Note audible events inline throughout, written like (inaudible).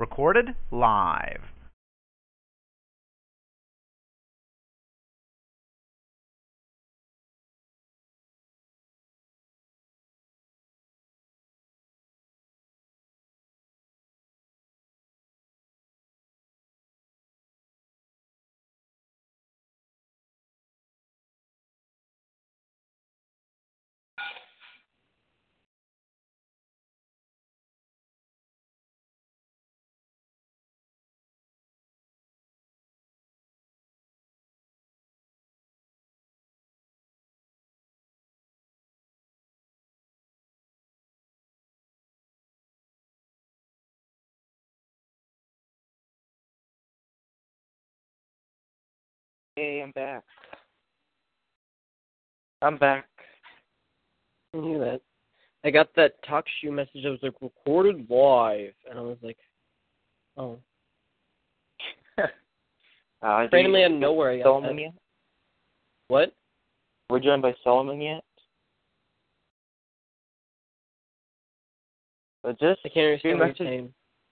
Recorded live. Hey, I'm back. I'm back. I knew that. I got that talk shoe message that was like recorded live, and I was like, oh. (laughs) uh, Randomly out of nowhere, I got Solomon that. yet? What? We're joined by Solomon yet? But just I can't understand message, you're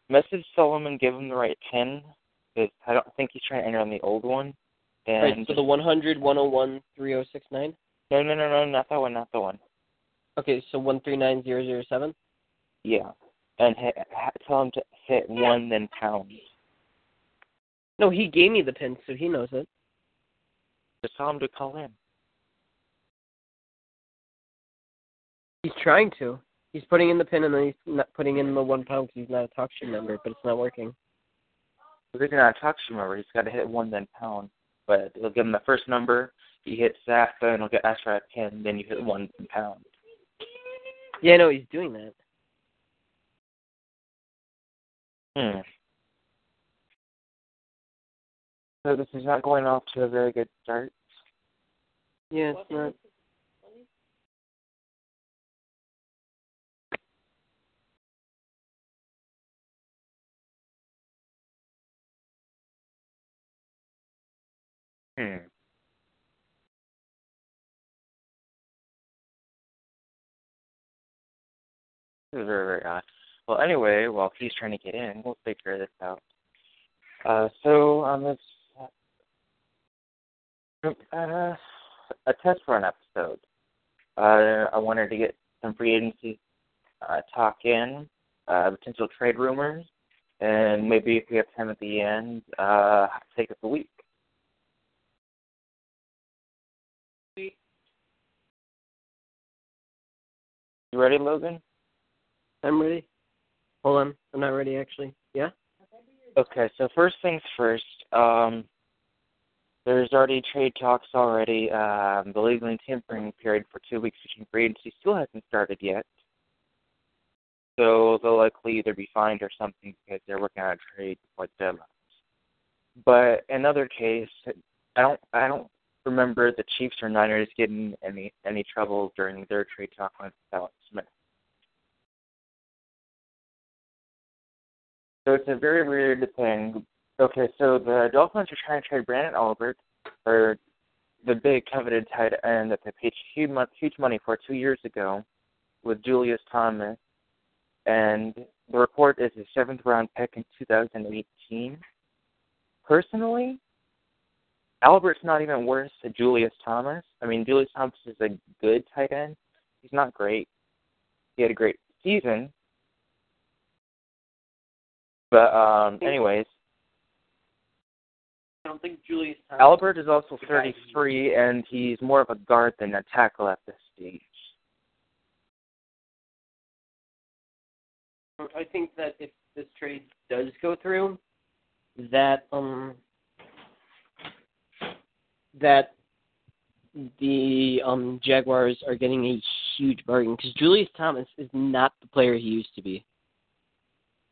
message Solomon, give him the right pin, because I don't think he's trying to enter on the old one. And Right, so the 100, 101, 3069? no, no, no, no, not that one, not that one. Okay, so 139007? Yeah, and hit, ha- tell him to hit one, then pound. No, he gave me the pin, so he knows it. Just tell him to call in. He's trying to. He's putting in the pin and then he's not putting in the one pound because he's not a talk shoe member, but it's not working. Because you're not a talk shoe member, he's got to hit one, then pound. But it'll give him the first number. He hits that, then it'll get asked for a pin. Then you hit one pound. Yeah, no, he's doing that. Hmm. So this is not going off to a very good start. Yeah, it's not. Hmm. This is very, very odd. Well, anyway, while he's trying to get in, we'll figure this out. Uh, so on this uh, a test run episode, uh, I wanted to get some free agency uh, talk in, uh, potential trade rumors, and maybe if we have time at the end, uh, take us a week. You ready, Logan? I'm ready. Hold on, I'm not ready actually. Yeah? Okay, so first things first. Um, there's already trade talks already. Um, the legal and tampering period for two weeks between free agency still hasn't started yet. So they'll likely either be fined or something because they're working on a trade before the deadline. But another case, I don't, I don't remember the Chiefs or Niners getting any any trouble during their trade talk with Alex Smith. So it's a very weird thing. Okay, so the Dolphins are trying to trade Branden Albert for the big coveted tight end that they paid huge, huge money for two years ago with Julius Thomas. And the report is a seventh round pick in 2018. Personally, Albert's not even worse than Julius Thomas. I mean, Julius Thomas is a good tight end. He's not great. He had a great season. But um anyways, I don't think Julius Thomas. Albert is also 33 and he's more of a guard than a tackle at this stage. I think that if this trade does go through, that um that the um Jaguars are getting a huge bargain because Julius Thomas is not the player he used to be.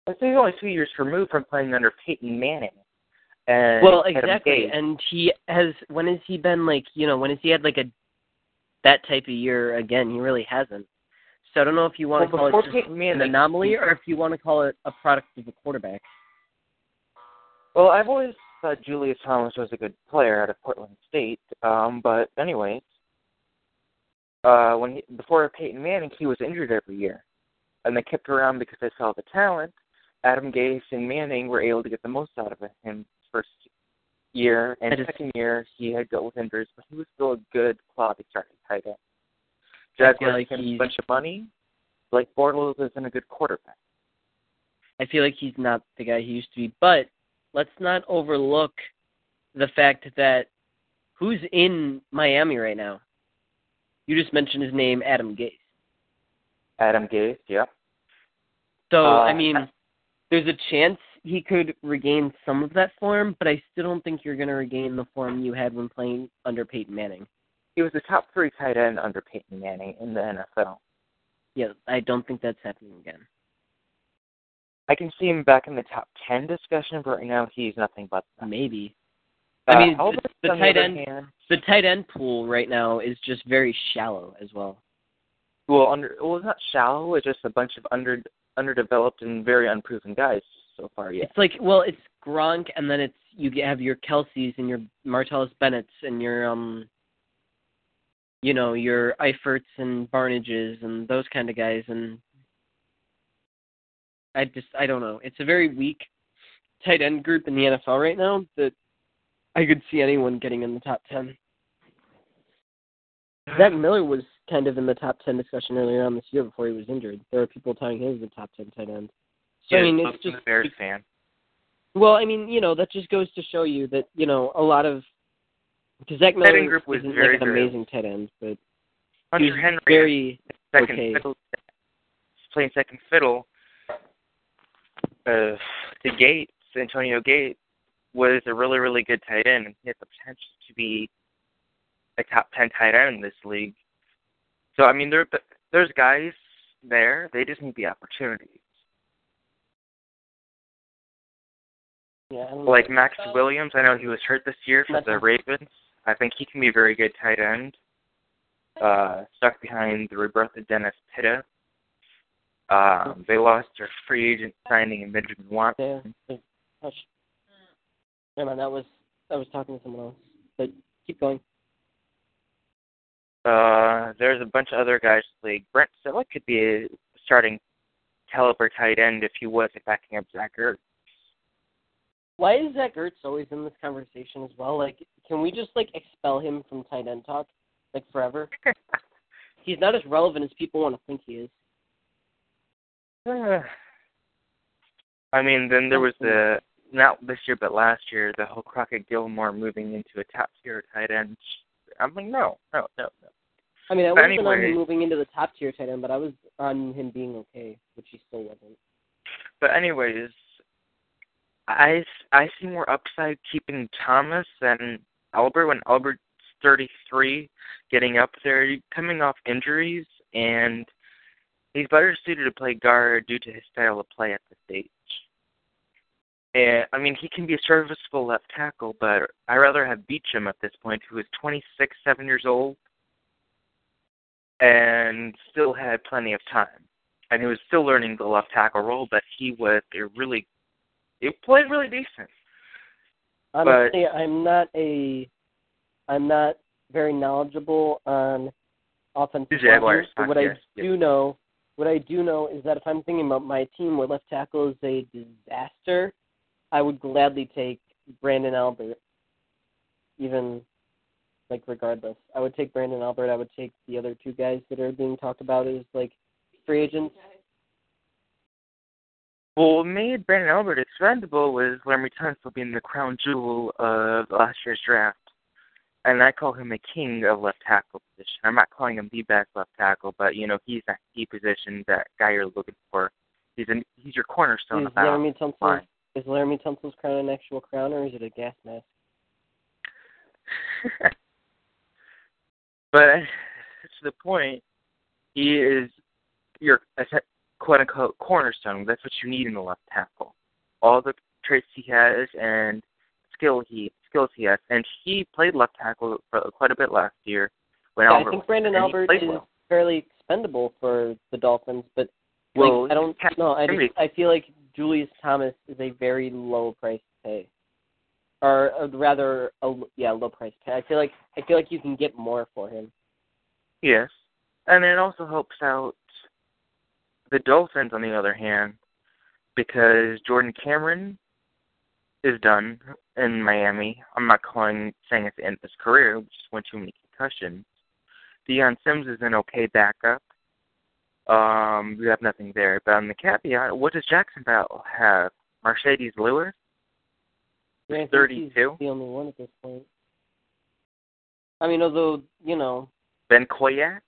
I think he's only two years removed from playing under Peyton Manning. And well, exactly, and he has. When has he been like? You know, when has he had like a that type of year again? He really hasn't. So I don't know if you want Well, to call it just Peyton an anomaly or if you want to call it a product of the quarterback. Well, I've always thought Julius Thomas was a good player out of Portland State. Um, but anyways, uh, when he, before Peyton Manning, he was injured every year, and they kept around because they saw the talent. Adam Gase and Manning were able to get the most out of him first year, and just- second year he had dealt with injuries, but he was still a good quality starting tight end. I like spent a bunch of money. Blake Bortles isn't a good quarterback. I feel like he's not the guy he used to be. But let's not overlook the fact that who's in Miami right now? You just mentioned his name, Adam Gase. Adam Gase, yeah. So Uh, I mean, there's a chance he could regain some of that form, but I still don't think you're going to regain the form you had when playing under Peyton Manning. He was a top three tight end under Peyton Manning in the NFL. Yeah, I don't think that's happening again. I can see him back in the top ten discussion, but right now he's nothing but that. Maybe Uh, I mean, the on tight end- hand, the tight end pool right now is just very shallow as well. well, under well, it's not shallow. It's just a bunch of under underdeveloped and very unproven guys so far yet. It's like well, it's Gronk, and then it's you have your Kelseys and your Martellus Bennett's and your um, you know, your Eiferts and Barnidges and those kind of guys, and I just I don't know. It's a very weak tight end group in the NFL right now that I could see anyone getting in the top ten. Zach Miller was kind of in the top ten discussion earlier on this year before he was injured. There were people touting him as a top ten tight end. So I mean, it's just a Bears fan. well, I mean, you know, that just goes to show you that you know a lot of because Zach Miller group was isn't very, like an amazing tight end, but Hunter Henry very second okay. fiddle, playing second fiddle uh, to Gates, Antonio Gates, was a really, really good tight end, and he had the potential to be a top ten tight end in this league. So I mean, there there's guys there. They just need the opportunities. yeah, I don't know. Like Maxx Williams, I know he was hurt this year for the Ravens. I think he can be a very good tight end. Uh, stuck behind the rebirth of Dennis Pitta. Um, they lost their free agent signing in Benjamin Watson. Yeah. Hush. Never mind. That was I was talking to someone else. But keep going. Uh, there's a bunch of other guys in the league. Brent Celek could be a starting caliber tight end if he wasn't backing up Zach Ertz. Why is Zach Ertz always in this conversation as well? Like, can we just like expel him from tight end talk, like forever? (laughs) He's not as relevant as people want to think he is. I mean, then there was the not this year but last year the whole Crockett Gilmore moving into a top tier tight end. I'm like, no, no, no, no. I mean, I wasn't on him moving into the top tier tight end, but I was on him being okay, which he still wasn't. But anyways, I I see more upside keeping Thomas than Albert when Albert's 33, getting up there, coming off injuries, and he's better suited to play guard due to his style of play at this stage. And I mean, he can be a serviceable left tackle, but I rather have Beachum at this point, who is 26, seven years old, and still had plenty of time and he was still learning the left tackle role, but he was a really he played really decent. Honestly, I'm not a, I'm not very knowledgeable on offensive linemen, but what I yes, yes. do know, what I do know is that if I'm thinking about my team where left tackle is a disaster, I would gladly take Branden Albert. Even, like regardless, I would take Branden Albert. I would take the other two guys that are being talked about as like free agents. Well, what made Branden Albert expendable was Laremy Tunsil being the crown jewel of last year's draft. And I call him a king of left tackle position. I'm not calling him the best left tackle, but you know he's that key position, that guy you're looking for. He's an he's your cornerstone Is that Laremy Tunsil line. is Laremy Tunsil's crown an actual crown or is it a gas mask? (laughs) but to the point, he is your quote unquote cornerstone. That's what you need in the left tackle. All the traits he has and skill he skills he has, and he played left tackle for quite a bit last year. When Yeah, I think Branden Albert is well. fairly expendable for the Dolphins, but Well, like, I don't know. I just I feel like Julius Thomas is a very low price pay, or uh, rather, a, yeah, low price pay. I feel like I feel like you can get more for him. Yes. And it also helps out the Dolphins, on the other hand, because Jordan Cameron is done in Miami. I'm not calling saying it's the end of his career, just went too many concussions. Dion Sims is an okay backup. Um, we have nothing there. But on the caveat, what does Jacksonville have? Marcedes Lewis? I think he's 32? the only one at this point. I mean, although you know, Ben Koyack?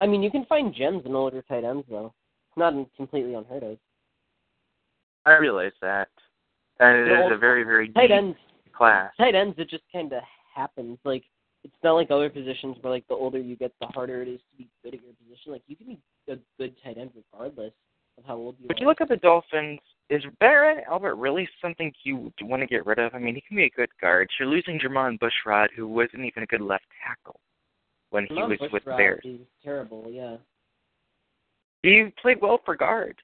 I mean, you can find gems in older tight ends though. It's not completely unheard of. I realize that. And it You know, is a very, very Tight deep ends, class. tight ends, it just kind of happens. Like it's not like other positions where like the older you get, the harder it is to be good at your position. Like you can be a good tight end regardless of how old you But are. you look at the Dolphins, is Barrett Albert really something you want to get rid of? I mean, he can be a good guard. You're losing Jermon Bushrod, who wasn't even a good left tackle when he Not was with Bushrod Bears. is terrible. Yeah. He played well for guard,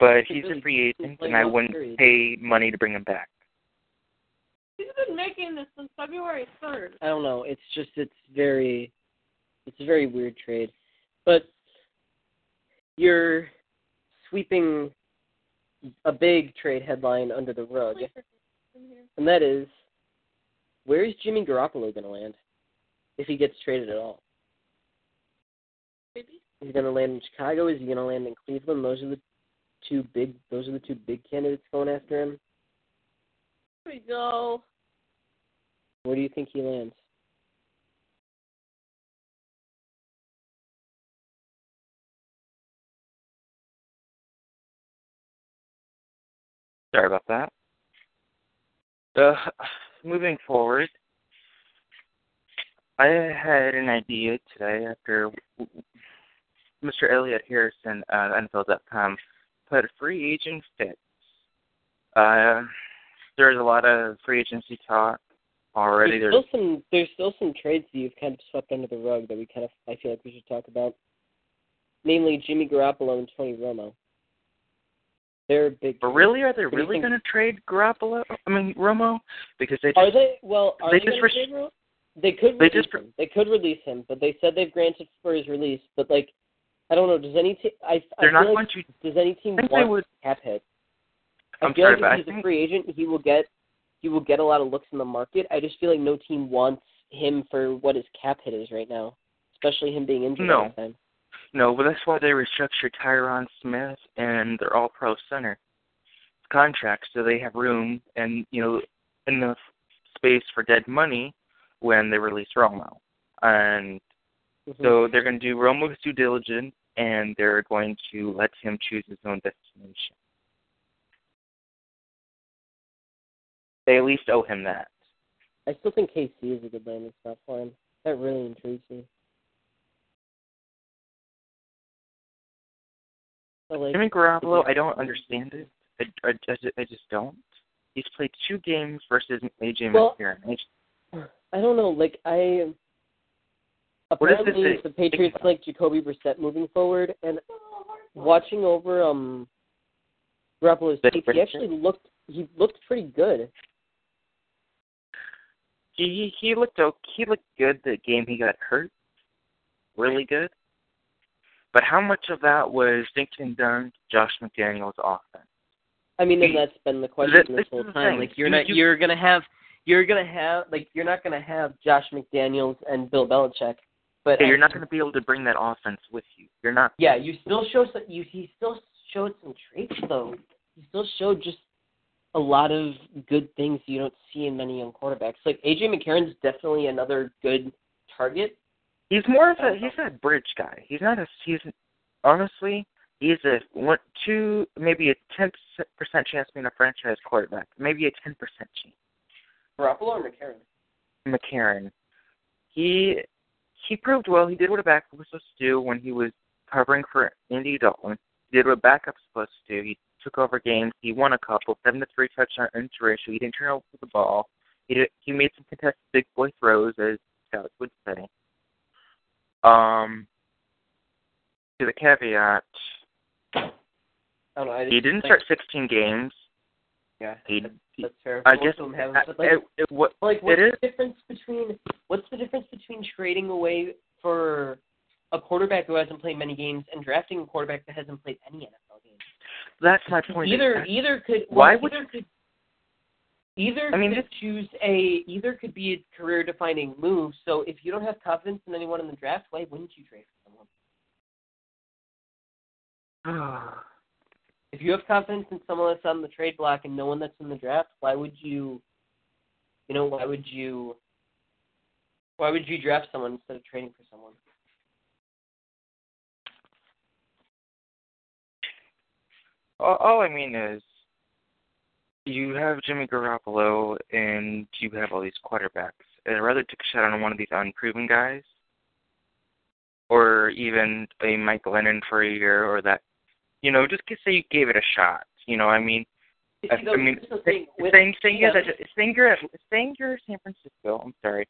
but he's really a free did agent, and I wouldn't period. pay money to bring him back. He's been making this since February 3rd. I don't know. It's just it's very it's a very weird trade. But you're sweeping a big trade headline under the rug. And that is where is Jimmy Garoppolo gonna land? If he gets traded at all. Maybe. Is he gonna land in Chicago? Is he gonna land in Cleveland? Those are the two big those are the two big candidates going after him. Here we go. Where do you think he lands? Sorry about that. Uh, (sighs) moving forward, I had an idea today after Mr. Elliot Harrison at NFL.com put free agent fits. Uh, there's a lot of free agency talk already. There's There's still some there's still some trades that you've kind of swept under the rug that we kind of I feel like we should talk about. Namely Jimmy Garoppolo and Tony Romo. They're big but really, are they What do you really think? going to trade Garoppolo? I mean Romo, because they just Are they well are they they, just Ro- they could they release just- him. They could release him, but they said they've granted for his release. But like I don't know, does any team I, I they're feel not like going to. does any team I want would. cap hit? I I'm feel sorry, like but I if he's a free agent, he will get he will get a lot of looks in the market. I just feel like no team wants him for what his cap hit is right now, especially him being injured No. all the time. No, but that's why they restructured Tyron Smith and their All Pro center contracts, so they have room and you know enough space for dead money when they release Romo. And Mhm. so they're going to do Romo's due diligence, and they're going to let him choose his own destination. They at least owe him that. I still think KC is a good landing spot for him. That really intrigues me. I like, Jimmy Garoppolo, I don't understand it. I, I, I ju- I just don't. He's played two games versus AJ Well, McCarron. I- don't know, like I What is this apparently the Patriots like Jacoby Brissett moving forward and watching over um Garoppolo's tape, he actually looked he looked pretty good. He he looked okay. He looked good the game he got hurt, really good. But how much of that was Dinkin Dunn, Josh McDaniels' offense? I mean, and that's been the question this this whole time. Like you're You- not you- you're gonna have you're gonna have like you're not gonna have Josh McDaniels and Bill Belichick, but Yeah, you're not going to be able to bring that offense with you. You're not. Yeah, you still show some. You he still showed some traits though. He still showed just a lot of good things you don't see in many young quarterbacks. Like AJ McCarron's definitely another good target. He's more of a um, he's a bridge guy. He's not a he's honestly he's a one two maybe a ten percent chance being a franchise quarterback, maybe a ten percent chance. Garoppolo or McCarron? McCarron. He he proved well. He did what a backup was supposed to do when he was covering for Andy Dalton. He did what a backup backup's supposed to do. He took over games. He won a couple, seven to three touchdown inch ratio. He didn't turn over the ball. He did, he made some contested big boy throws, as scouts would say. Um, to the caveat, I don't know. I just, he didn't start 16 games. Yeah, that's, that's fair. I Most guess of them have, but like, it, it, what like what's the difference between what's the difference between trading away for a quarterback who hasn't played many games and drafting a quarterback that hasn't played any NFL games? That's my point. Either either could Why well, would either could either I mean, could choose a either could be a career defining move. So if you don't have confidence in anyone in the draft, why wouldn't you trade for someone? (sighs) (sighs) If you have confidence in someone that's on the trade block and no one that's in the draft, why would you you know, why would you why would you draft someone instead of trading for someone? all, all I mean is, you have Jimmy Garoppolo and you have all these quarterbacks. I'd rather take a shot on one of these unproven guys, or even a Mike Glennon for a year, or that, you know, just say you gave it a shot. You know, I mean, I, I mean, here's the thing with saying you're saying you're saying you're San Francisco. I'm sorry.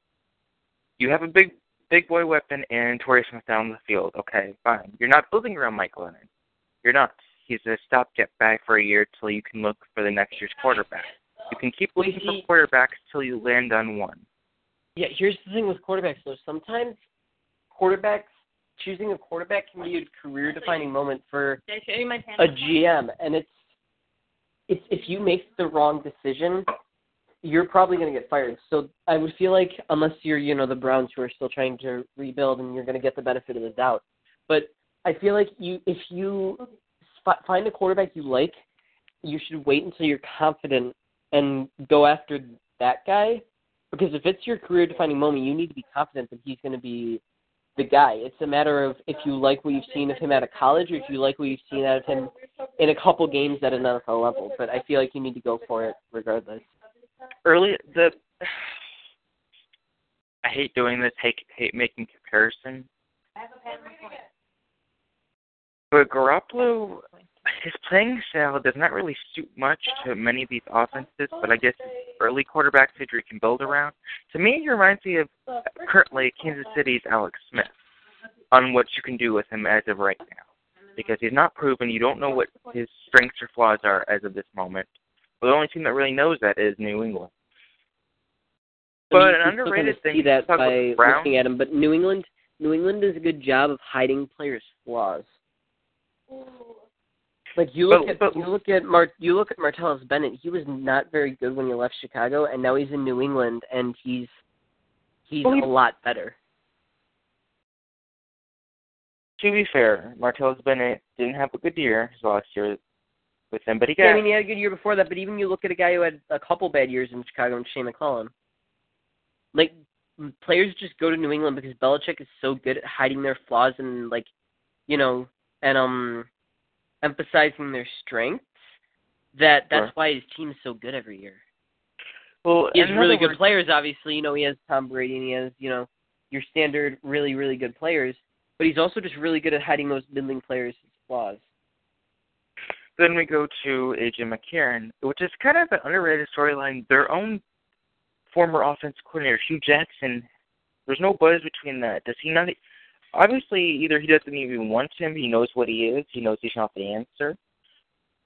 You have a big big boy weapon and Torrey Smith down the field. Okay, fine. You're not building around Mike Glennon. You're not. He's a stopgap bag for a year till you can look for the next year's quarterback. You can keep looking for quarterbacks till you land on one. Yeah, here's the thing with quarterbacks though. Sometimes quarterbacks choosing a quarterback can be a career defining moment for Did I show you my pen? a GM and it's it's if you make the wrong decision, you're probably gonna get fired. So I would feel like unless you're, you know, the Browns who are still trying to rebuild and you're gonna get the benefit of the doubt. But I feel like you if you fi- find a quarterback you like, you should wait until you're confident and go after that guy. Because if it's your career defining moment, you need to be confident that he's going to be the guy. It's a matter of if you like what you've seen of him out of college or if you like what you've seen out of him in a couple games at an NFL level. But I feel like you need to go for it regardless. Early the I hate doing this, hate hate making comparison. But Garoppolo his playing style does not really suit much to many of these offenses, but I guess early quarterback figure can build around. To me, he reminds me of currently Kansas City's Alex Smith on what you can do with him as of right now. Because he's not proven, you don't know what his strengths or flaws are as of this moment. But the only team that really knows that is New England. I mean, But an underrated thing see that talk about by the Browns. looking at him. But New England, New England does a good job of hiding players' flaws. Like you look But- at but- you look at Mart you look at Martellus Bennett. He was not very good when he left Chicago, and now he's in New England, and he's he's Well, he- a lot better. To be fair, Martellus Bennett didn't have a good year his last year with them, but he got Yeah, I mean, he had a good year before that, but even you look at a guy who had a couple bad years in Chicago and Shea McClellin. Like players just go to New England because Belichick is so good at hiding their flaws and like, you know, and um, emphasizing their strengths. That that's Sure. why his team is so good every year. well, He has really good words- players. Obviously, you know, he has Tom Brady and he has you know your standard really really good players, but he's also just really good at hiding those middling players' flaws. Then we go to AJ McCarron, which is kind of an underrated storyline. Their own former offense coordinator, Hue Jackson, there's no buzz between that. Does he not? Obviously, either he doesn't even want him, he knows what he is, he knows he's not the answer.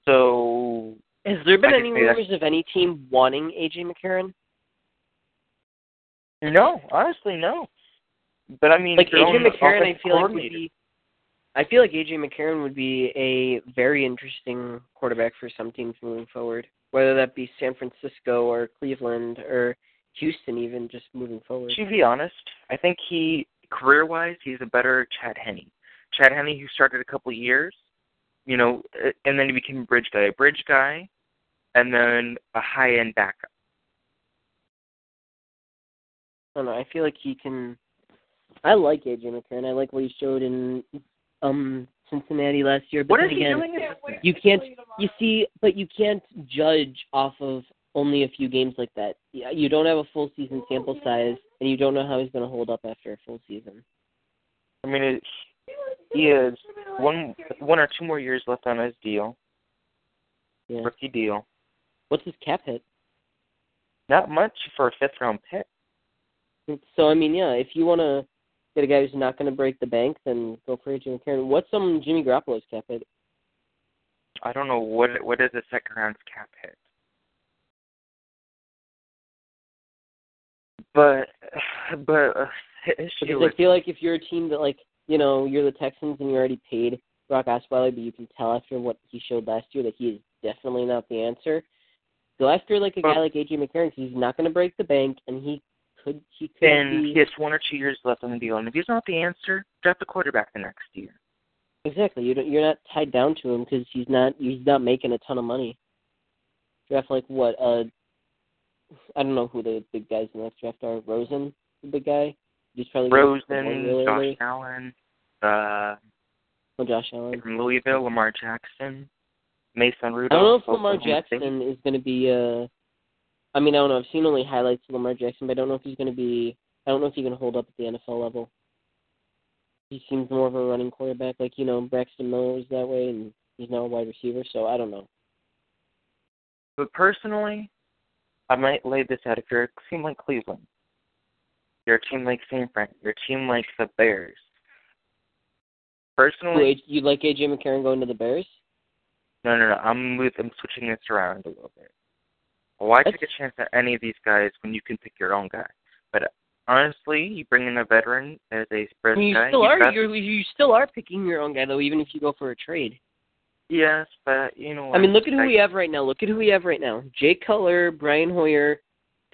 So, Has there been any can say that- rumors of any team wanting AJ McCarron? no, honestly, no. But I mean, like AJ McCarron, I feel like would be. I feel like AJ McCarron would be a very interesting quarterback for some teams moving forward, whether that be San Francisco or Cleveland or Houston, even just moving forward. To be honest, I think he career-wise, he's a better Chad Henne. Chad Henne, who started a couple of years, you know, uh, and then he became a bridge guy, a bridge guy, and then a high-end backup. I don't know. I feel like he can. I like AJ McCarron. I like what he showed in um Cincinnati last year. But What is he again, doing? in- you can't you see but you can't judge off of only a few games like that Yeah, you don't have a full season sample size and you don't know how he's going to hold up after a full season I mean, it, he has one one or two more years left on his deal, Yeah. rookie deal. What's his cap hit? Not much for a fifth round pick. So I mean, yeah, if you want to get a guy who's not going to break the bank, then go for AJ McCarron. What's some Jimmy Garoppolo's cap hit? I don't know what what is the second round's cap hit. But (laughs) but uh, Because I feel like if you're a team that like you know you're the Texans and you already paid Brock Osweiler, but you can tell after what he showed last year that he is definitely not the answer. Go after like a guy like AJ McCarron he's not going to break the bank and he could he could then be he has one or two years left on the deal, and if he's not the answer, draft a quarterback the next year. exactly you don't, you're not tied down to him because he's not he's not making a ton of money. Draft like what uh I don't know who the big guys in the next draft are. Rosen, the big guy. He's probably gonna Rosen, Josh. Allen, uh, Oh, Josh Allen. from Louisville, Lamar Jackson, Mason Rudolph. I don't know if Lamar. Jackson is going to be. Uh, I mean, I don't know. I've seen only highlights of Lamar Jackson, but I don't know if he's going to be. I don't know if he can hold up at the NFL level. He seems more of a running quarterback, like you know Braxton Miller was that way, and he's now a wide receiver. So I don't know. But personally, I might lay this out. If you're a team like Cleveland, you're team likes San Fran, you're team likes the Bears. Personally, you like AJ McCarron going to the Bears? no, no, no. I'm with, I'm switching this around a little bit. Why That's- take a chance at any of these guys when you can pick your own guy? But uh, honestly, you bring in a veteran as a spread mean, you guy. still are. got- You're, you still are picking your own guy though, even if you go for a trade. Yes, but you know. I mean, look at who I- we have right now. Look at who we have right now: Jay Cutler, Brian Hoyer,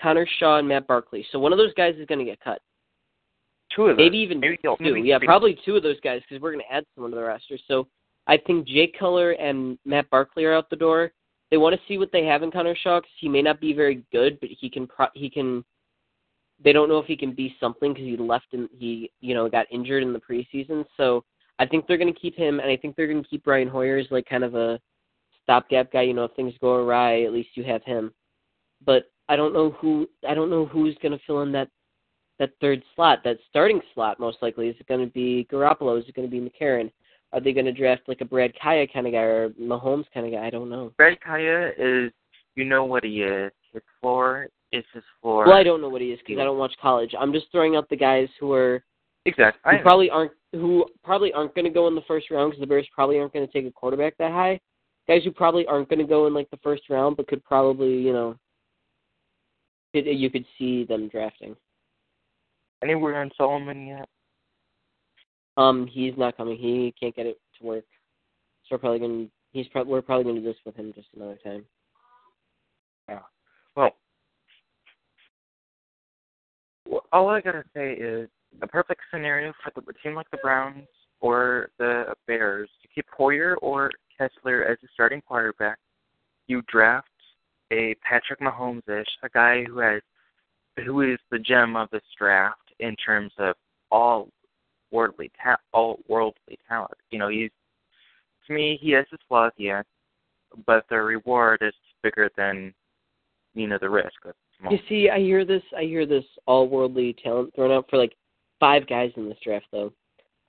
Connor Shaw, and Matt Barkley. So one of those guys is going to get cut. Two of those. Maybe even maybe, two. maybe yeah, probably two of those guys because we're going to add someone to the roster. So I think Jay Cutler and Matt Barkley are out the door. They want to see what they have in Connor Shaw 'cause he may not be very good, but he can. Pro- he can. They don't know if he can be something because he left and he, you know, got injured in the preseason. So I think they're going to keep him, and I think they're going to keep Brian Hoyer as like kind of a stopgap guy. You know, if things go awry, at least you have him. But I don't know who. I don't know who's going to fill in that that third slot, that starting slot, most likely. Is it going to be Garoppolo? Is it going to be McCarron? Are they going to draft like a Brad Kaaya kind of guy or Mahomes kind of guy? I don't know. Brad Kaaya is, you know what he is. His floor is his floor. Well, I don't know what he is because I don't watch college. I'm just throwing out the guys who are Exactly. who probably aren't who probably aren't going to go in the first round because the Bears probably aren't going to take a quarterback that high. Guys who probably aren't going to go in like the first round, but could probably you know you could see them drafting. anywhere on Solomon yet? Um, he's not coming. He can't get it to work. So we're probably going. to He's pro- we're probably going to do this with him just another time. Well, well, all I gotta say is a perfect scenario for the, a team like the Browns or the Bears to keep Hoyer or Kessler as a starting quarterback. You draft a Patrick Mahomes-ish, a guy who has who is the gem of this draft in terms of all worldly ta- all worldly talent. You know, he's to me he has his flaws, yes, but the reward is bigger than you know the risk. You see, I hear this. I hear this all worldly talent thrown out for like five guys in this draft, though.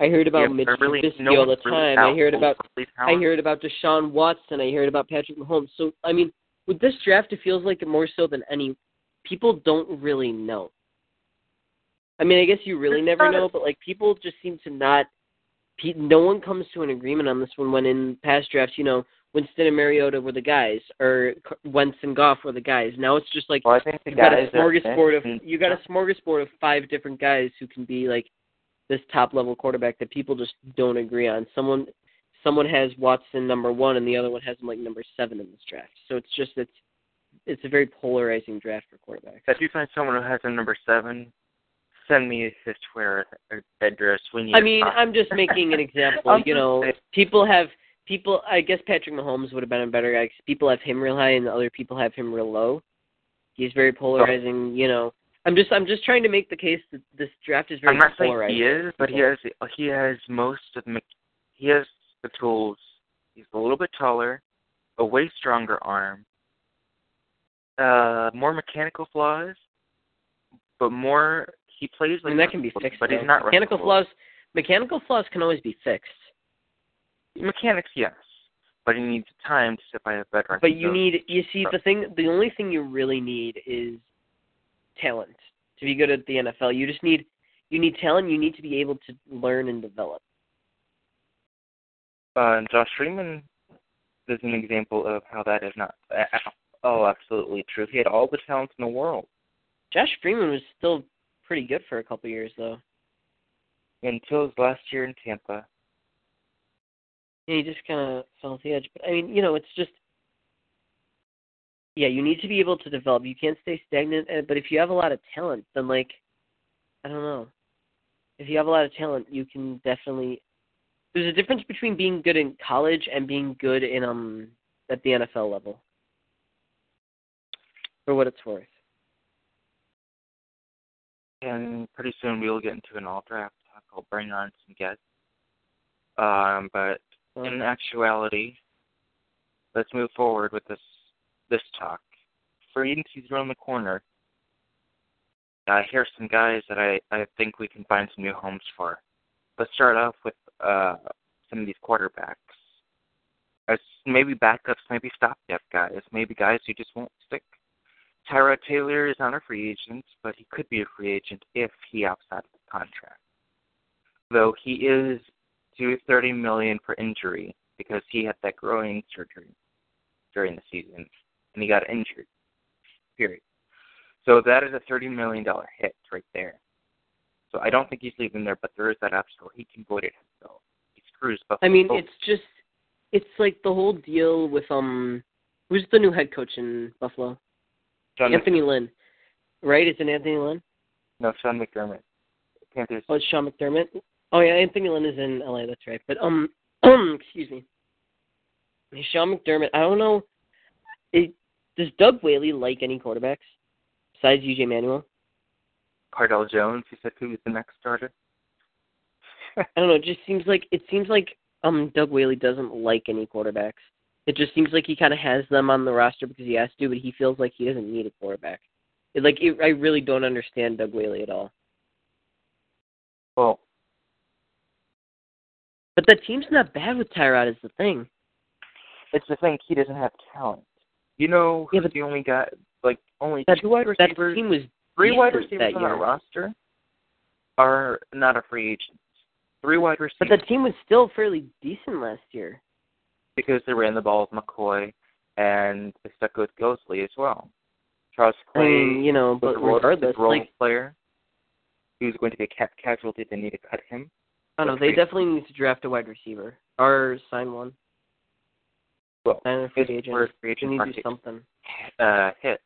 I heard about Yeah, Mitch really, Trubisky no all the one's really time. I heard about I heard about Deshaun Watson. I heard about Patrick Mahomes. So I mean, with this draft, it feels like more so than any people don't really know. I mean, I guess you really never know, but like people just seem to not. pe- No one comes to an agreement on this one. When in past drafts, you know, Winston and Mariota were the guys, or Wentz and Goff were the guys. Now it's just like Well, I think the you got a smorgasbord of you got a smorgasbord of five different guys who can be like this top level quarterback that people just don't agree on. Someone someone has Watson number one and the other one has him like number seven in this draft. So it's just it's it's a very polarizing draft for quarterbacks. If you find someone who has a number seven, send me his Twitter uh, address when you. I mean, I'm just making an (laughs) example. You know, people have people. I guess Patrick Mahomes would have been a better guy 'cause people have him real high and other people have him real low. He's very polarizing. You know, I'm just I'm just trying to make the case that this draft is very I'm not saying polarizing. he is, but he has he has most of he has the tools. He's a little bit taller, a way stronger arm, uh, more mechanical flaws, but more he plays I like mean, that can be fixed. but though. he's not mechanical Russell. flaws. Mechanical flaws can always be fixed, Mechanics, yes, but he needs time to sit by a veteran. but you So- need you see the thing the only thing you really need is talent to be good at the NFL. You just need you need talent. You need to be able to learn and develop. Uh, Josh Freeman is an example of how that is not. Oh, absolutely true. He had all the talent in the world Josh Freeman was still pretty good for a couple years though. until his last year in Tampa. Yeah, he just kind of fell off the edge. But I mean, you know, it's just yeah, you need to be able to develop. You can't stay stagnant. But if you have a lot of talent, then like I don't know. If you have a lot of talent, you can definitely. There's a difference between being good in college and being good in um at the NFL level. For what it's worth. And pretty soon we will get into an all draft talk. I'll bring on some guests. Um, but in actuality, let's move forward with this this talk. Free agency's around the corner. Uh, are some guys that I, I think we can find some new homes for. Let's start off with uh, some of these quarterbacks. As maybe backups, maybe stopgap guys, maybe guys who just won't stick. Tyrod Taylor is not a free agent, but he could be a free agent if he opts out of the contract. Though he is due thirty million for injury because he had that groin surgery during the season and he got injured. Period. So that is a thirty million dollar hit right there. So I don't think he's leaving there, but there is that option where he can void it himself. He screws Buffalo. I mean, it's just it's like the whole deal with um who's the new head coach in Buffalo? Sean Anthony Lynn. Right? Is it Anthony Lynn? No, Sean McDermott. Panthers. Oh, it's Sean McDermott. Oh yeah, Anthony Lynn is in LA. That's right. But um, (clears throat) excuse me. Sean McDermott. I don't know. It, does Doug Whaley like any quarterbacks besides EJ Manuel? Cardale Jones. He said who was the next starter. I don't know. It just seems like it seems like um Doug Whaley doesn't like any quarterbacks. It just seems like he kind of has them on the roster because he has to, but he feels like he doesn't need a quarterback. It, like it, I really don't understand Doug Whaley at all. Well, But that team's not bad with Tyrod is the thing. it's the thing. He doesn't have talent. You know, Yeah, but- the only guy, like only That two wide receivers. that team was three wide receivers on our roster are not a free agent. Three wide receivers. But that team was still fairly decent last year. because they ran the ball with McCoy and they stuck with Ghostly as well. Charles I Clay mean, you know, but regardless, role like player. Was going to be a ca- casualty. They need to cut him. I don't know, they definitely need to draft a wide receiver or sign one. Well, Sign a free agent. free They need to do something. uh, hits.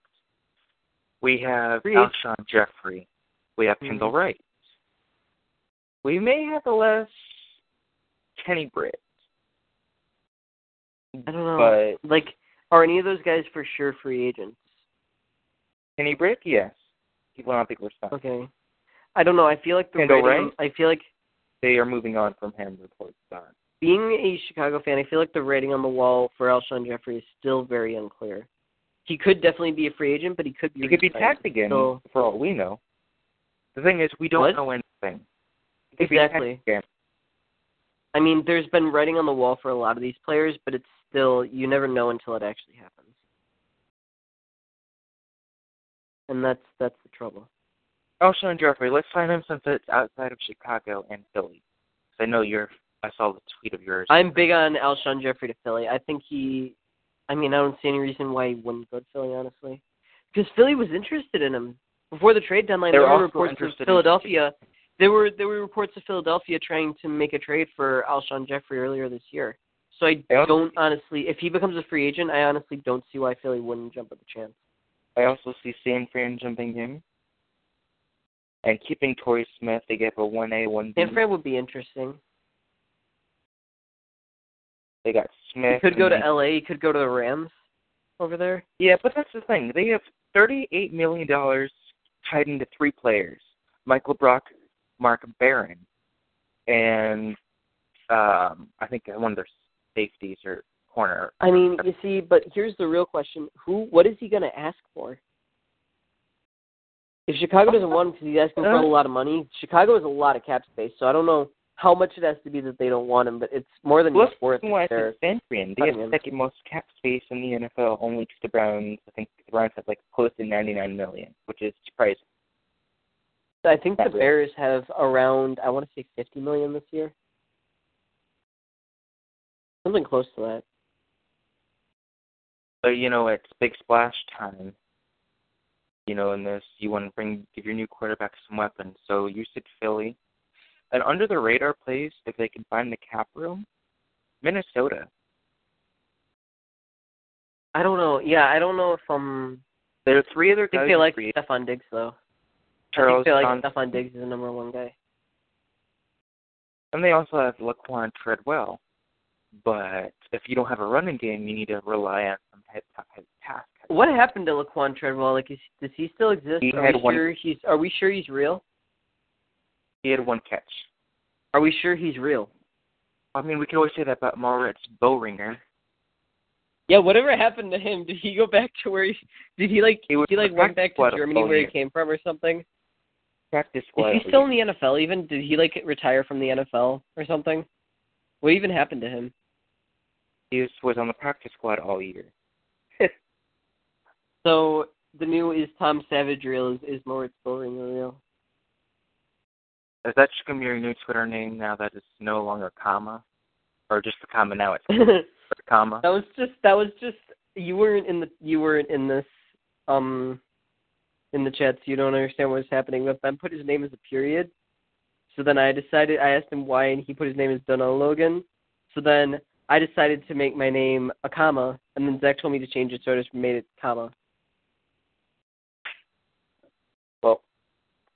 We have agent. Alshon Jeffery. We have Mhm. Kendall Wright. We may have a less Kenny Britt, I don't know. but like, are any of those guys for sure free agents? Kenny Britt, yes, he will not be respect. Okay. I don't know. I feel like the Kendall. Wright? I feel like They are moving on from him. Reports on. being a Chicago fan, I feel like the rating on the wall for Alshon Jeffery is still very unclear. He could definitely be a free agent, but he could be. He could be tagged again, So, for all we know. The thing is, we don't What? know anything. He could be tagged Exactly. I mean, there's been writing on the wall for a lot of these players, but it's still you never know until it actually happens. And that's that's the trouble. Alshon Jeffery, let's sign him since it's outside of Chicago and Philly. I know you're. I saw the tweet of yours. I'm big on Alshon Jeffery to Philly. I think he. I mean, I don't see any reason why he wouldn't go to Philly, honestly, because Philly was interested in him before the trade deadline. There were reports of in- Philadelphia. There were there were reports of Philadelphia trying to make a trade for Alshon Jeffery earlier this year. So I also- don't honestly, if he becomes a free agent, I honestly don't see why Philly wouldn't jump at the chance. I also see San Fran jumping in and keeping Torrey Smith. They get a one A, one B. San Fran would be interesting. They got Smith. He could go to LA. He could go to the Rams over there. Yeah, but that's the thing. They have thirty-eight million dollars tied into three players: Michael Brock, Mark Barron, and um, I think one of their safeties or corner. I mean, you see, but here's the real question: Who? What is he going to ask for? If Chicago doesn't want him because he's asking for a lot of money, Chicago has a lot of cap space, so I don't know how much it has to be that they don't want him, but it's more than Plus, just worth why it. They're- it's They have second most cap space in the NFL, only to the Browns. I think the Browns have like close to 99 million, which is surprising. I think the really. Bears have around I want to say fifty million this year. Something close to that. But you know, it's big splash time. You know, in this, you want to bring give your new quarterback some weapons. So you said Philly, and under the radar place, if they can find the cap room, Minnesota. I don't know. Yeah, I don't know if um There are three other I think they like free. Stefon Diggs though. Charles I think they like Johnson, Stefon Diggs is the number one guy. and they also have Laquon Treadwell. But if you don't have a running game, you need to rely on some head head pass. What happened to Laquon Treadwell? Like, is, does he still exist? He are we one- sure he's? Are we sure he's real? He had one catch. Are we sure he's real? I mean, we can always say that about Moritz Böhringer. Yeah. Whatever happened to him? Did he go back to where he? Did he like? He he like went back to Germany where he came from or something? Practice squad. Is he still in the NFL? Even did he like retire from the NFL or something? What even happened to him? He was, was on the practice squad all year. (laughs) So the new is Tom Savage real? Is, is Moritz Böhringer real? Is that just gonna be your new Twitter name now that it's no longer comma, or just the comma now? It's (laughs) comma. That was just that was just you weren't in the you weren't in this um in the chat, so you don't understand what was happening. But Ben put his name as a period. So then I decided I asked him why, and he put his name as Donnell Logan. So then I decided to make my name a comma, and then Zach told me to change it, so I just made it comma. Well,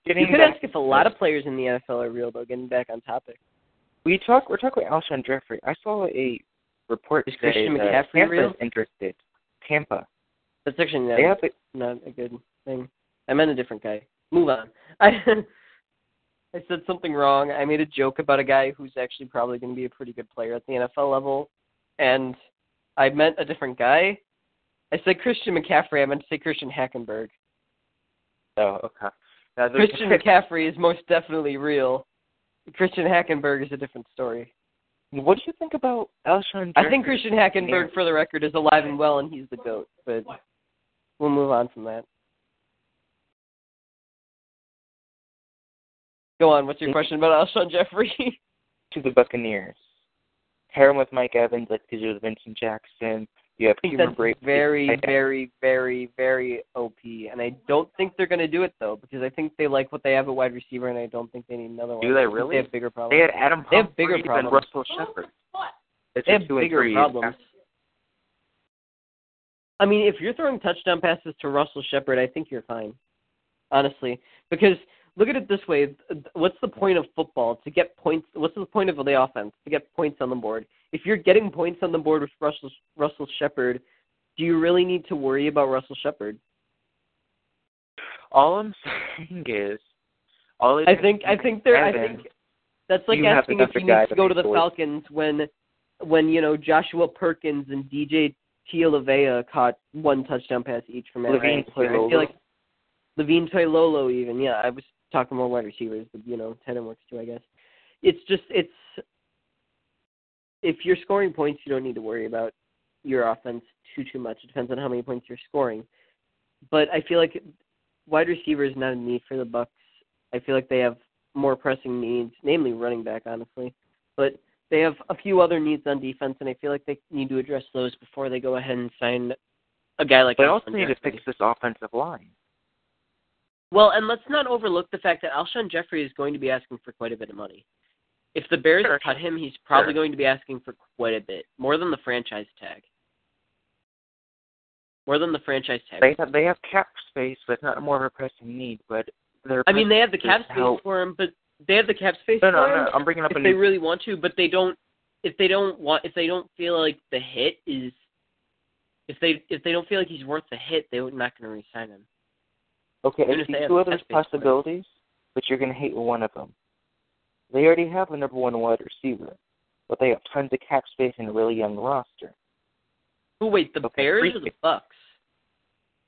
getting You could back ask if a lot of players in the NFL are real, though. Getting back on topic. we talk. We're talking about Alshon Jeffery. I saw a report Is today Christian that McCaffrey Tampa real? interested. Tampa. That's actually not, They have a, not a good thing. I meant a different guy. Move on. (laughs) I I said something wrong. I made a joke about a guy who's actually probably going to be a pretty good player at the NFL level, and I meant a different guy. I said Christian McCaffrey. I meant to say Christian Hackenberg. oh okay. Now, there's- Christian (laughs) McCaffrey is most definitely real. Christian Hackenberg is a different story. What do you think about Alshon? I think Christian Hackenberg, for the record, is alive and well, and he's the goat. But we'll move on from that. Go on. What's your question about Alshon Jeffery? (laughs) to the Buccaneers. Pair him with Mike Evans, like they do with Vincent Jackson. You have I think that's Brady. very, very, very, very OP, and I don't think they're going to do it though because I think they like what they have at wide receiver, and I don't think they need another one. Do they really? They have bigger They problems. had Adam They have bigger Humphries and. Russell Shepard. It's They have two bigger three. problems. I mean, if you're throwing touchdown passes to Russell Shepard, I think you're fine. Honestly, because look at it this way: what's the point of football? To get points. What's the point of the offense? To get points on the board. If you're getting points on the board with Russell Russell Shepard, do you really need to worry about Russell Shepard? All I'm saying is, all I think I think they're I think that's like asking if you need to go to the. Falcons when when you know Joshua Perkins and DJ Tialavea caught one touchdown pass each from Levine. I feel like Levine Toilolo even yeah I was talking more wide receivers but you know tight end works too I guess. It's just it's if you're scoring points you don't need to worry about your offense too too much. It depends on how many points you're scoring. But I feel like wide receiver is not a need for the Bucks. I feel like they have more pressing needs, namely running back, honestly. But they have a few other needs on defense, and I feel like they need to address those before they go ahead and sign a guy like. They also need to fix this offensive line. Well, and let's not overlook the fact that Alshon Jeffery is going to be asking for quite a bit of money. If the Bears Sure. cut him, he's probably Sure. going to be asking for quite a bit, more than the franchise tag. More than the franchise tag. They have they have cap space, but it's not more of a pressing need. But they're I mean, they have the cap space how- for him, but they have the cap space no, for no, him. no. I'm bringing up if a they really want to, but they don't. If they don't want, if they don't feel like the hit is, if they if they don't feel like he's worth the hit, they're not going to re-sign him. Okay, I see two other cap space for it. possibilities, but you're gonna hate one of them. They already have a number one wide receiver, but they have tons of cap space and a really young roster. Who wait, the Okay, Bears or the Bucks?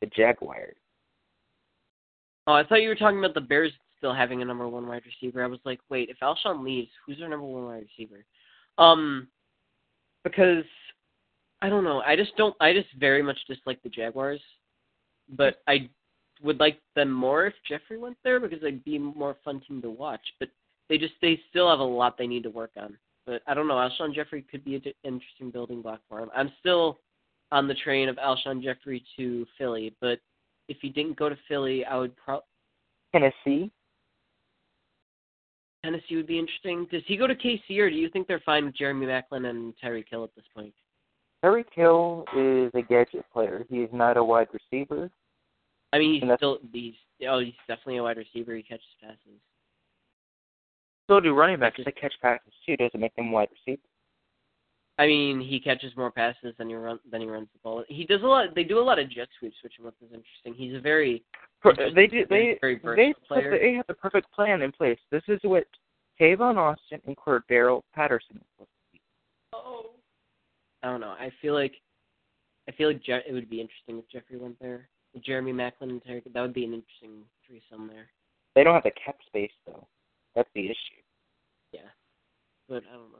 The Jaguars. Oh, I thought you were talking about the Bears still having a number one wide receiver. I was like, wait, if Alshon leaves, who's our number one wide receiver? Um, because I don't know. I just don't. I just very much dislike the Jaguars, but I would like them more if Jeffery went there because they'd be a more fun team to watch. But they just they still have a lot they need to work on. But I don't know. Alshon Jeffery could be an interesting building block for him. I'm still on the train of Alshon Jeffery to Philly, but if he didn't go to Philly, I would pro- Tennessee. Tennessee would be interesting. Does he go to KC, or do you think they're fine with Jeremy Maclin and Tyreek Hill at this point? Tyreek Hill is a gadget player. He is not a wide receiver. I mean, he's still he's oh he's definitely a wide receiver. He catches passes. So do running backs. They catch passes too. Doesn't make them wide receivers. I mean, he catches more passes than he run than he runs the ball. He does a lot. They do a lot of jet sweeps, which is interesting. He's a very uh, They do. They very they player. they have the perfect plan in place. This is what Tavon Austin and Cordarrelle Patterson. is supposed to be. Oh. I don't know. I feel like I feel like Je- it would be interesting if Jeffery went there. Jeremy Maclin and Terry, that would be an interesting threesome there. They don't have the cap space though. That's the issue. But I don't know.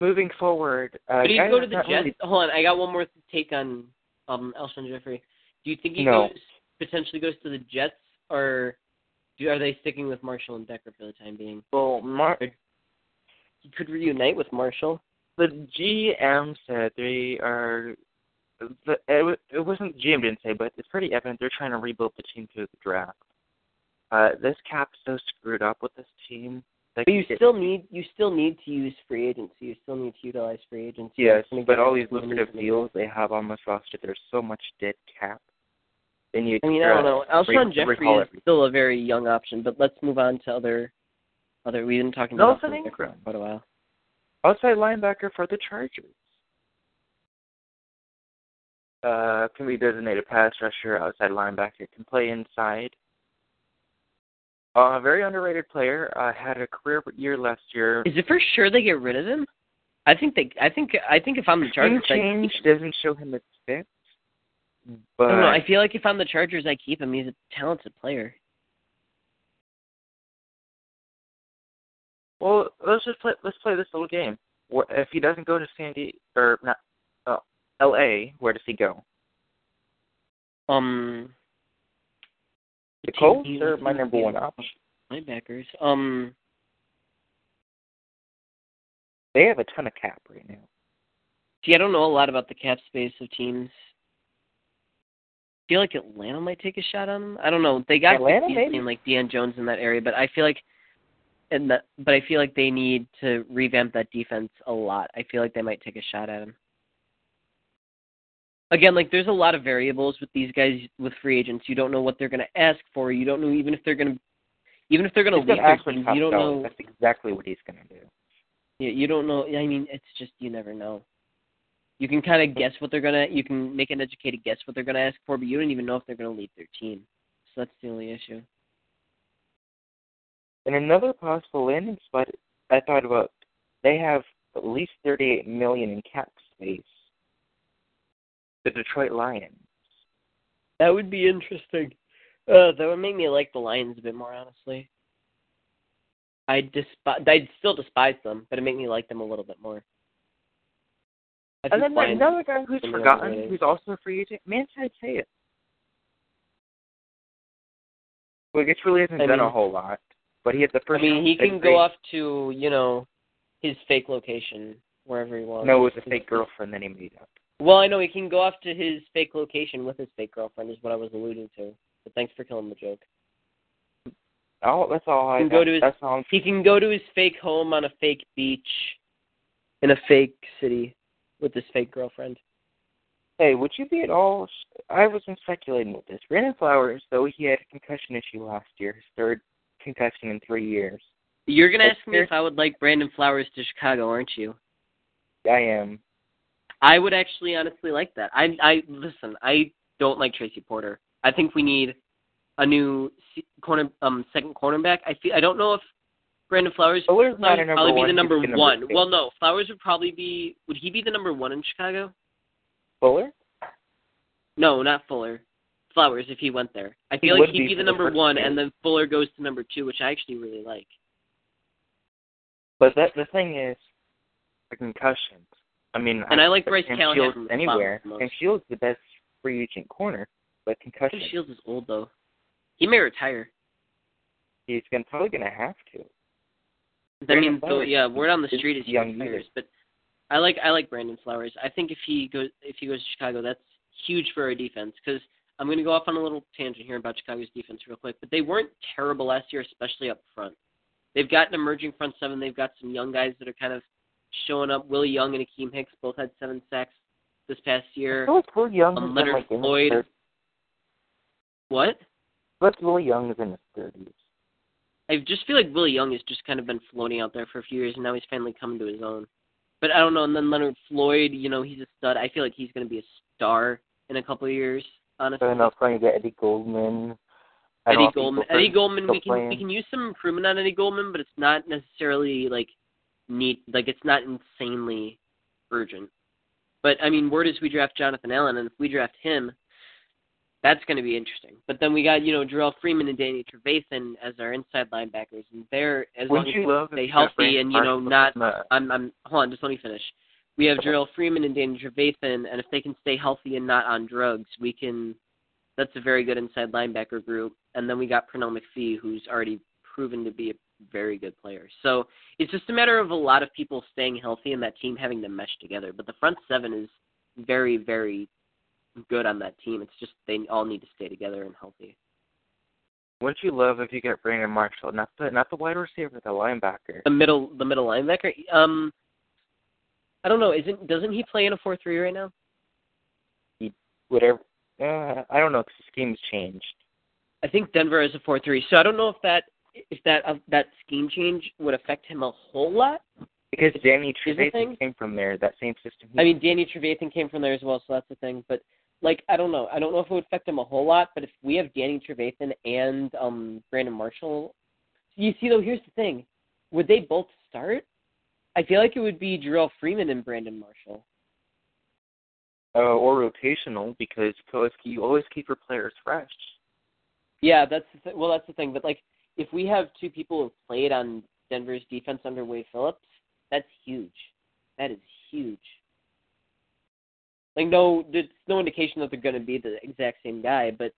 Moving forward, uh, But he'd go to the Jets. really- Hold on, I got one more take on um Alshon Jeffery. Do you think he No. goes potentially goes to the Jets, or do are they sticking with Marshall and Decker for the time being? well, Mar- He could reunite with Marshall. the GM said they are. The, it, it wasn't GM didn't say, but it's pretty evident they're trying to rebuild the team through the draft. Uh, this cap's so screwed up with this team. But you still need you still need to use free agency. You still need to utilize free agency. yes, but all these lucrative deals they have on this roster, there's so much dead cap. They need. I mean, I don't know. Alshon re- Jeffery is everything. still a very young option, but let's move on to other other. We've been talking about Jeffery Ingram. for quite a while. outside linebacker for the Chargers. Uh, can be designated pass rusher, outside linebacker, can play inside. Uh, very underrated player. Uh, had a career year last year. Is it for sure they get rid of him? I think they. I think. I think if I'm the Chargers, I change him. doesn't show him its fit. I But don't know. I feel like if I'm the Chargers, I keep him. He's a talented player. well, let's just play. Let's play this little game. If he doesn't go to San Diego or not, oh, L.A., where does he go? Um. The Colts are my number one option. Linebackers. Um. They have a ton of cap right now. See, I don't know a lot about the cap space of teams. I feel like Atlanta might take a shot on him. I don't know. They got Atlanta, maybe? like Deion Jones in that area, but I feel like, and that, but I feel like they need to revamp that defense a lot. I feel like they might take a shot at him. Again, like there's a lot of variables with these guys with free agents. You don't know what they're going to ask for. You don't know even if they're going to, even if they're going to leave their team. You don't know. That's exactly what he's gonna do. Yeah, you don't know. I mean, it's just you never know. You can kind of guess what they're gonna. You can make an educated guess what they're gonna ask for, but you don't even know if they're gonna leave their team. So that's the only issue. And another possible landing spot I thought about, they have at least 38 million in cap space. The Detroit Lions. That would be interesting. Uh, that would make me like the Lions a bit more, honestly. I despise. I'd still despise them, but it make me like them a little bit more. I And then another guy who's forgotten, who's also a free agent, Manti Te'o. Like, it It really hasn't I done a whole lot, but he had the first. I mean, he can go off to you know his fake location wherever he wants. No, it was a fake girlfriend that he made up. Well, I know he can go off to his fake location with his fake girlfriend, is what I was alluding to. But thanks for killing the joke. Oh, that's all I. Can go to his- that's all. He can go to his fake home on a fake beach in a fake city with his fake girlfriend. hey, would you be at all? I was been speculating with this. Brandon Flowers, though he had a concussion issue last year, his third concussion in three years. You're gonna That's ask me if I would like Brandon Flowers to Chicago, aren't you? I am. I would actually honestly like that. I I listen. I don't like Tracy Porter. I think we need a new corner um second cornerback. I feel I don't know if Brandon Flowers Flowers would number probably one. be the number the one. two. Well, no, Flowers would probably be. Would he be the number one in Chicago? Fuller. No, not Fuller. Flowers if he went there. I He feel like he'd be be the the number first one, and then Fuller goes to number two, which I actually really like. But that the thing is, the concussions. I mean, And I like Bryce Callahan Shields anywhere, Flowers the most. and Shields is the best free agent corner, but concussion, Shields is old though. He may retire. he's gonna, probably gonna have to. I mean, though, yeah, word on the street is young either. but I like I like Brandon Flowers. I think if he goes if he goes to Chicago, that's huge for our defense because I'm going to go off on a little tangent here about Chicago's defense real quick, but they weren't terrible last year, especially up front. They've got an emerging front seven. They've got some young guys that are kind of showing up. Willie Young and Akiem Hicks both had seven sacks this past year. feel Will Young Um, Leonard like Floyd. his. What? But Will Young is in his thirties. I just feel like Willie Young has just kind of been floating out there for a few years, and now he's finally coming to his own. But I don't know. And then Leonard Floyd, you know, he's a stud. I feel like he's going to be a star in a couple of years. Honestly, So enough trying to get Eddie Goldman. I Eddie Goldman. Eddie Goldman. We can playing. we can use some improvement on Eddie Goldman, but it's not necessarily like neat. Like it's not insanely urgent. But I mean, word is we draft Jonathan Allen, and if we draft him, that's going to be interesting. But then we got you know Jerrell Freeman and Danny Trevathan as our inside linebackers, and they're as long Wouldn't as you love if stay healthy and you know not I'm I'm hold on, just let me finish. We have Jerrell Freeman and Danny Trevathan, and if they can stay healthy and not on drugs, we can. That's a very good inside linebacker group. And then we got Pernell McPhee, who's already proven to be a very good player. So it's just a matter of a lot of people staying healthy and that team having to mesh together. But the front seven is very, very good on that team. It's just they all need to stay together and healthy. Wouldn't you love if you got Brandon Marshall, not the not the wide receiver, the linebacker? The middle, the middle linebacker. Um, I don't know. Isn't doesn't he play in a four three right now? Whatever. Uh, I don't know because the scheme's changed. I think Denver is a four three. So I don't know if that if that uh, that scheme change would affect him a whole lot. Because Danny Is the thing? Trevathan came from there, that same system. he- I mean, Danny Trevathan came from there as well, so that's the thing. But like, I don't know. I don't know if it would affect him a whole lot. But if we have Danny Trevathan and um Brandon Marshall, you see though, here's the thing: would they both start? I feel like it would be Jerrell Freeman and Brandon Marshall. uh, or rotational because you always, you always keep your players fresh. Yeah, that's the th- well, that's the thing. But like, if we have two people who've played on Denver's defense under Wade Phillips, that's huge. That is huge. Like, no, there's no indication that they're going to be the exact same guy, but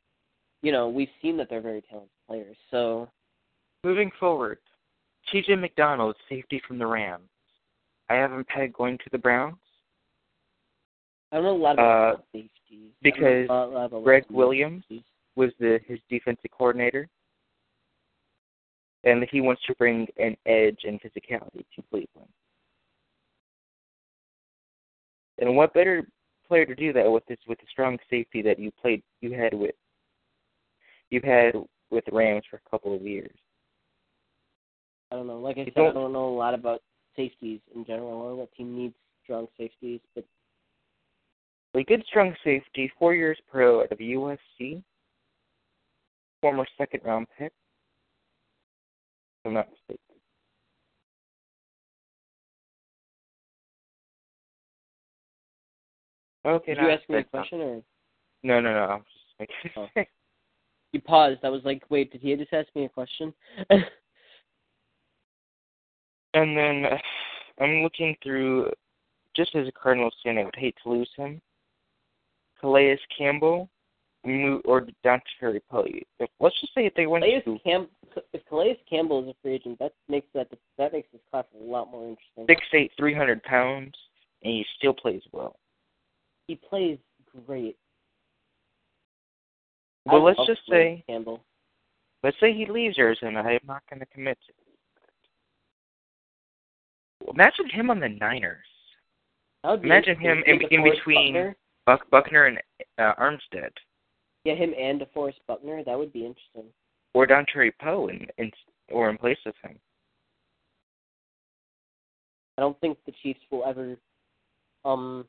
you know, we've seen that they're very talented players. So Moving forward, T.J. McDonald, safety from the Rams. I have him pegged going to the Browns. I don't know a lot about Uh, safeties. I don't know because lot- lot about Gregg safeties. Williams was the his defensive coordinator, and he wants to bring an edge and physicality to Cleveland. And what better player to do that with this with the strong safety that you played you had with you've had with the Rams for a couple of years. I don't know. Like I You said, don't- don't know a lot about safeties in general. I don't know what team needs strong safeties, but A good strong safety, four years pro out of USC, former second round pick. I'm not mistaken. Okay, did you ask me a question or? No, no, no. I'm just Oh. (laughs) You paused. I was like, wait, did he just ask me a question? (laughs) and then (sighs) I'm looking through, just as a Cardinals fan, I would hate to lose him. Calais Campbell, mo- or Dante Poe. If let's just say if they went Calais to Cam- if Calais Campbell is a free agent, that makes that that makes this class a lot more interesting. six eight, three hundred pounds, and he still plays well. He plays great. Well, let's just say, Campbell. let's say he leaves Arizona. I'm not going to commit to it. Imagine him on the Niners. Imagine him in- in between- Buckner. Buck Buckner and uh, Armstead, Yeah, him and DeForest Buckner. That would be interesting. or Dante Poe, in, in, or in place of him. I don't think the Chiefs will ever, um,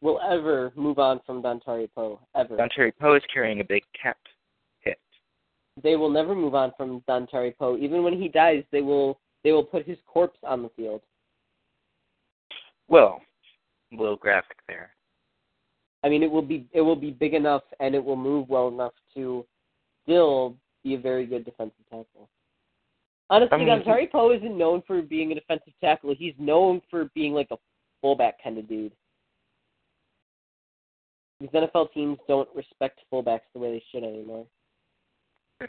will ever move on from Dontari Poe ever. Dante Poe is carrying a big cap hit. they will never move on from Dontari Poe. Even when he dies, they will they will put his corpse on the field. Well, a little graphic there. I mean, it will be it will be big enough and it will move well enough to still be a very good defensive tackle. Honestly, I mean, Poe isn't known for being a defensive tackle. He's known for being like a fullback kind of dude. These NFL teams don't respect fullbacks the way they should anymore. (laughs)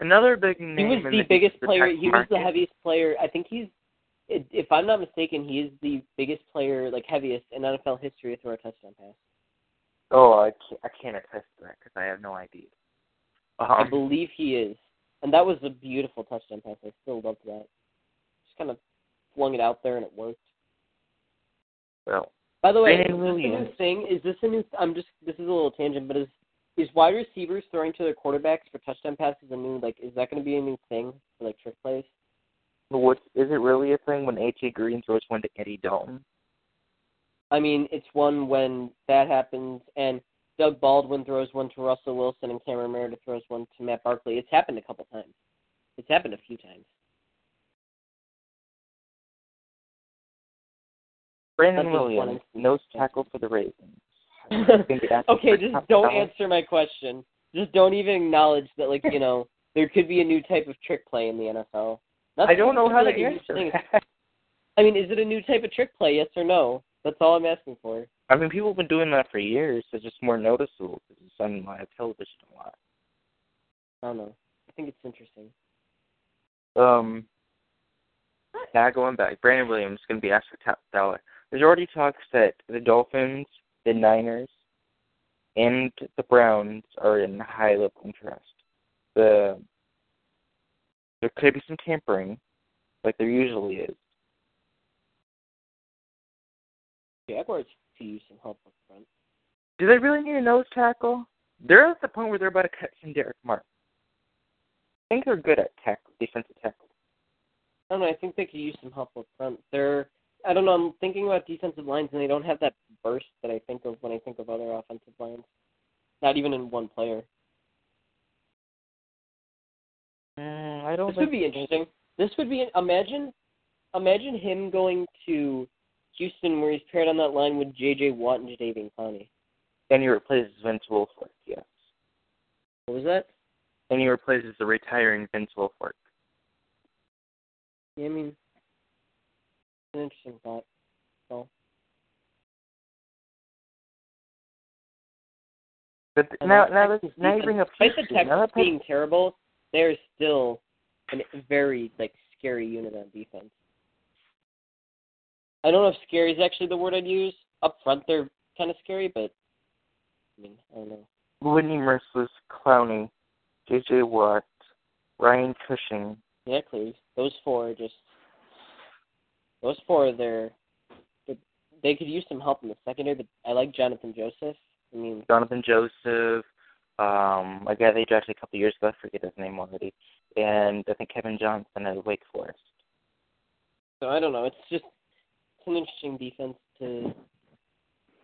Another big name. He was in the biggest player. He was the heaviest player. I think he's, if I'm not mistaken, he is the biggest player, like heaviest in NFL history to throw a touchdown pass. Oh, I can't, I can't attest to that because I have no idea. I Um, believe he is, and that was a beautiful touchdown pass. I still loved that. Just kind of flung it out there and it worked. well, By the way, is this a new thing? Is this a new? I'm just. This is a little tangent, but is is wide receivers throwing to their quarterbacks for touchdown passes a new like? Is that going to be a new thing for like trick plays? what is it really a thing when AJ Green throws one to Eddie Dalton? I mean, it's one when that happens, and Doug Baldwin throws one to Russell Wilson, and Cameron Meredith throws one to Matt Barkley. It's happened a couple times. It's happened a few times. Brandon That's Williams, nose tackle for the Ravens. (laughs) I think it asks (laughs) okay, just don't answer my question. Just don't even acknowledge that, like you know, (laughs) there could be a new type of trick play in the NFL. I don't know how to like a huge answer. I mean, is it a new type of trick play? Yes or no? That's all I'm asking for. I mean, people have been doing that for years. It's just more noticeable because it's on live television a lot. I don't know. I think it's interesting. Um, now going back, Brandon Williams is going to be asked for top dollar. There's already talks that the Dolphins, the Niners, and the Browns are in high level interest. The there could be some tampering, like there usually is. Jaguars could use some help up front. Do they really need a nose tackle? They're at the point where they're about to cut some Derek Mark. I think they're good at tackle, defensive tackle. I don't know. I think they could use some help up front. They're, I don't know. I'm thinking about defensive lines, and they don't have that burst that I think of when I think of other offensive lines. Not even in one player. Mm, I don't. This would be interesting. This would be imagine, imagine him going to Houston where he's paired on that line with J.J. Watt and Jadeveon Clowney. And he replaces Vince Wilfork, yes. What was that? And he replaces the retiring Vince Wilfork. Yeah, I mean, it's an interesting thought. So But And now, now, that, now you bring up despite the Houston. Now Texans being terrible, they're still a very like scary unit on defense. I don't know if scary is actually the word I'd use. Up front, they're kind of scary, but I mean, I don't know. Whitney Mercilus, Clowney, J.J. Watt, Ryan Cushing. Yeah, please. Those four are just those four. They're, they're they could use some help in the secondary, but I like Johnathan Joseph. I mean, Johnathan Joseph, um, a guy they drafted a couple of years ago, I forget his name already, and I think Kevin Johnson at Wake Forest. so I don't know. It's just it's an interesting defense to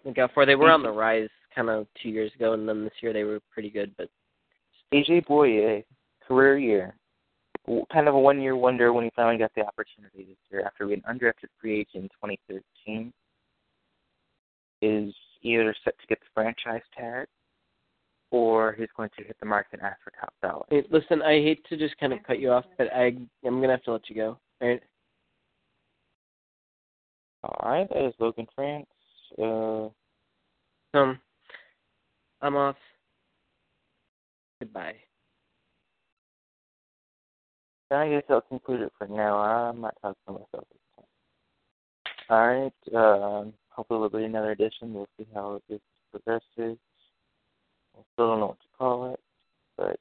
look out for. They were on the rise kind of two years ago, and then this year they were pretty good. But AJ Bouye, career year. Kind of a one year wonder when he finally got the opportunity this year after being undrafted free agent in 2013. Is either set to get the franchise tag or he's going to hit the market and ask for top dollar. hey, listen, I hate to just kind of cut you off, but I I'm gonna have to let you go. All right. All right, that is Logan France. Uh, Um, I'm off. Goodbye. I guess I'll conclude it for now. I'm not talking to myself this time. All right. Um, hopefully there'll be another edition. We'll see how this progresses. I still don't know what to call it, but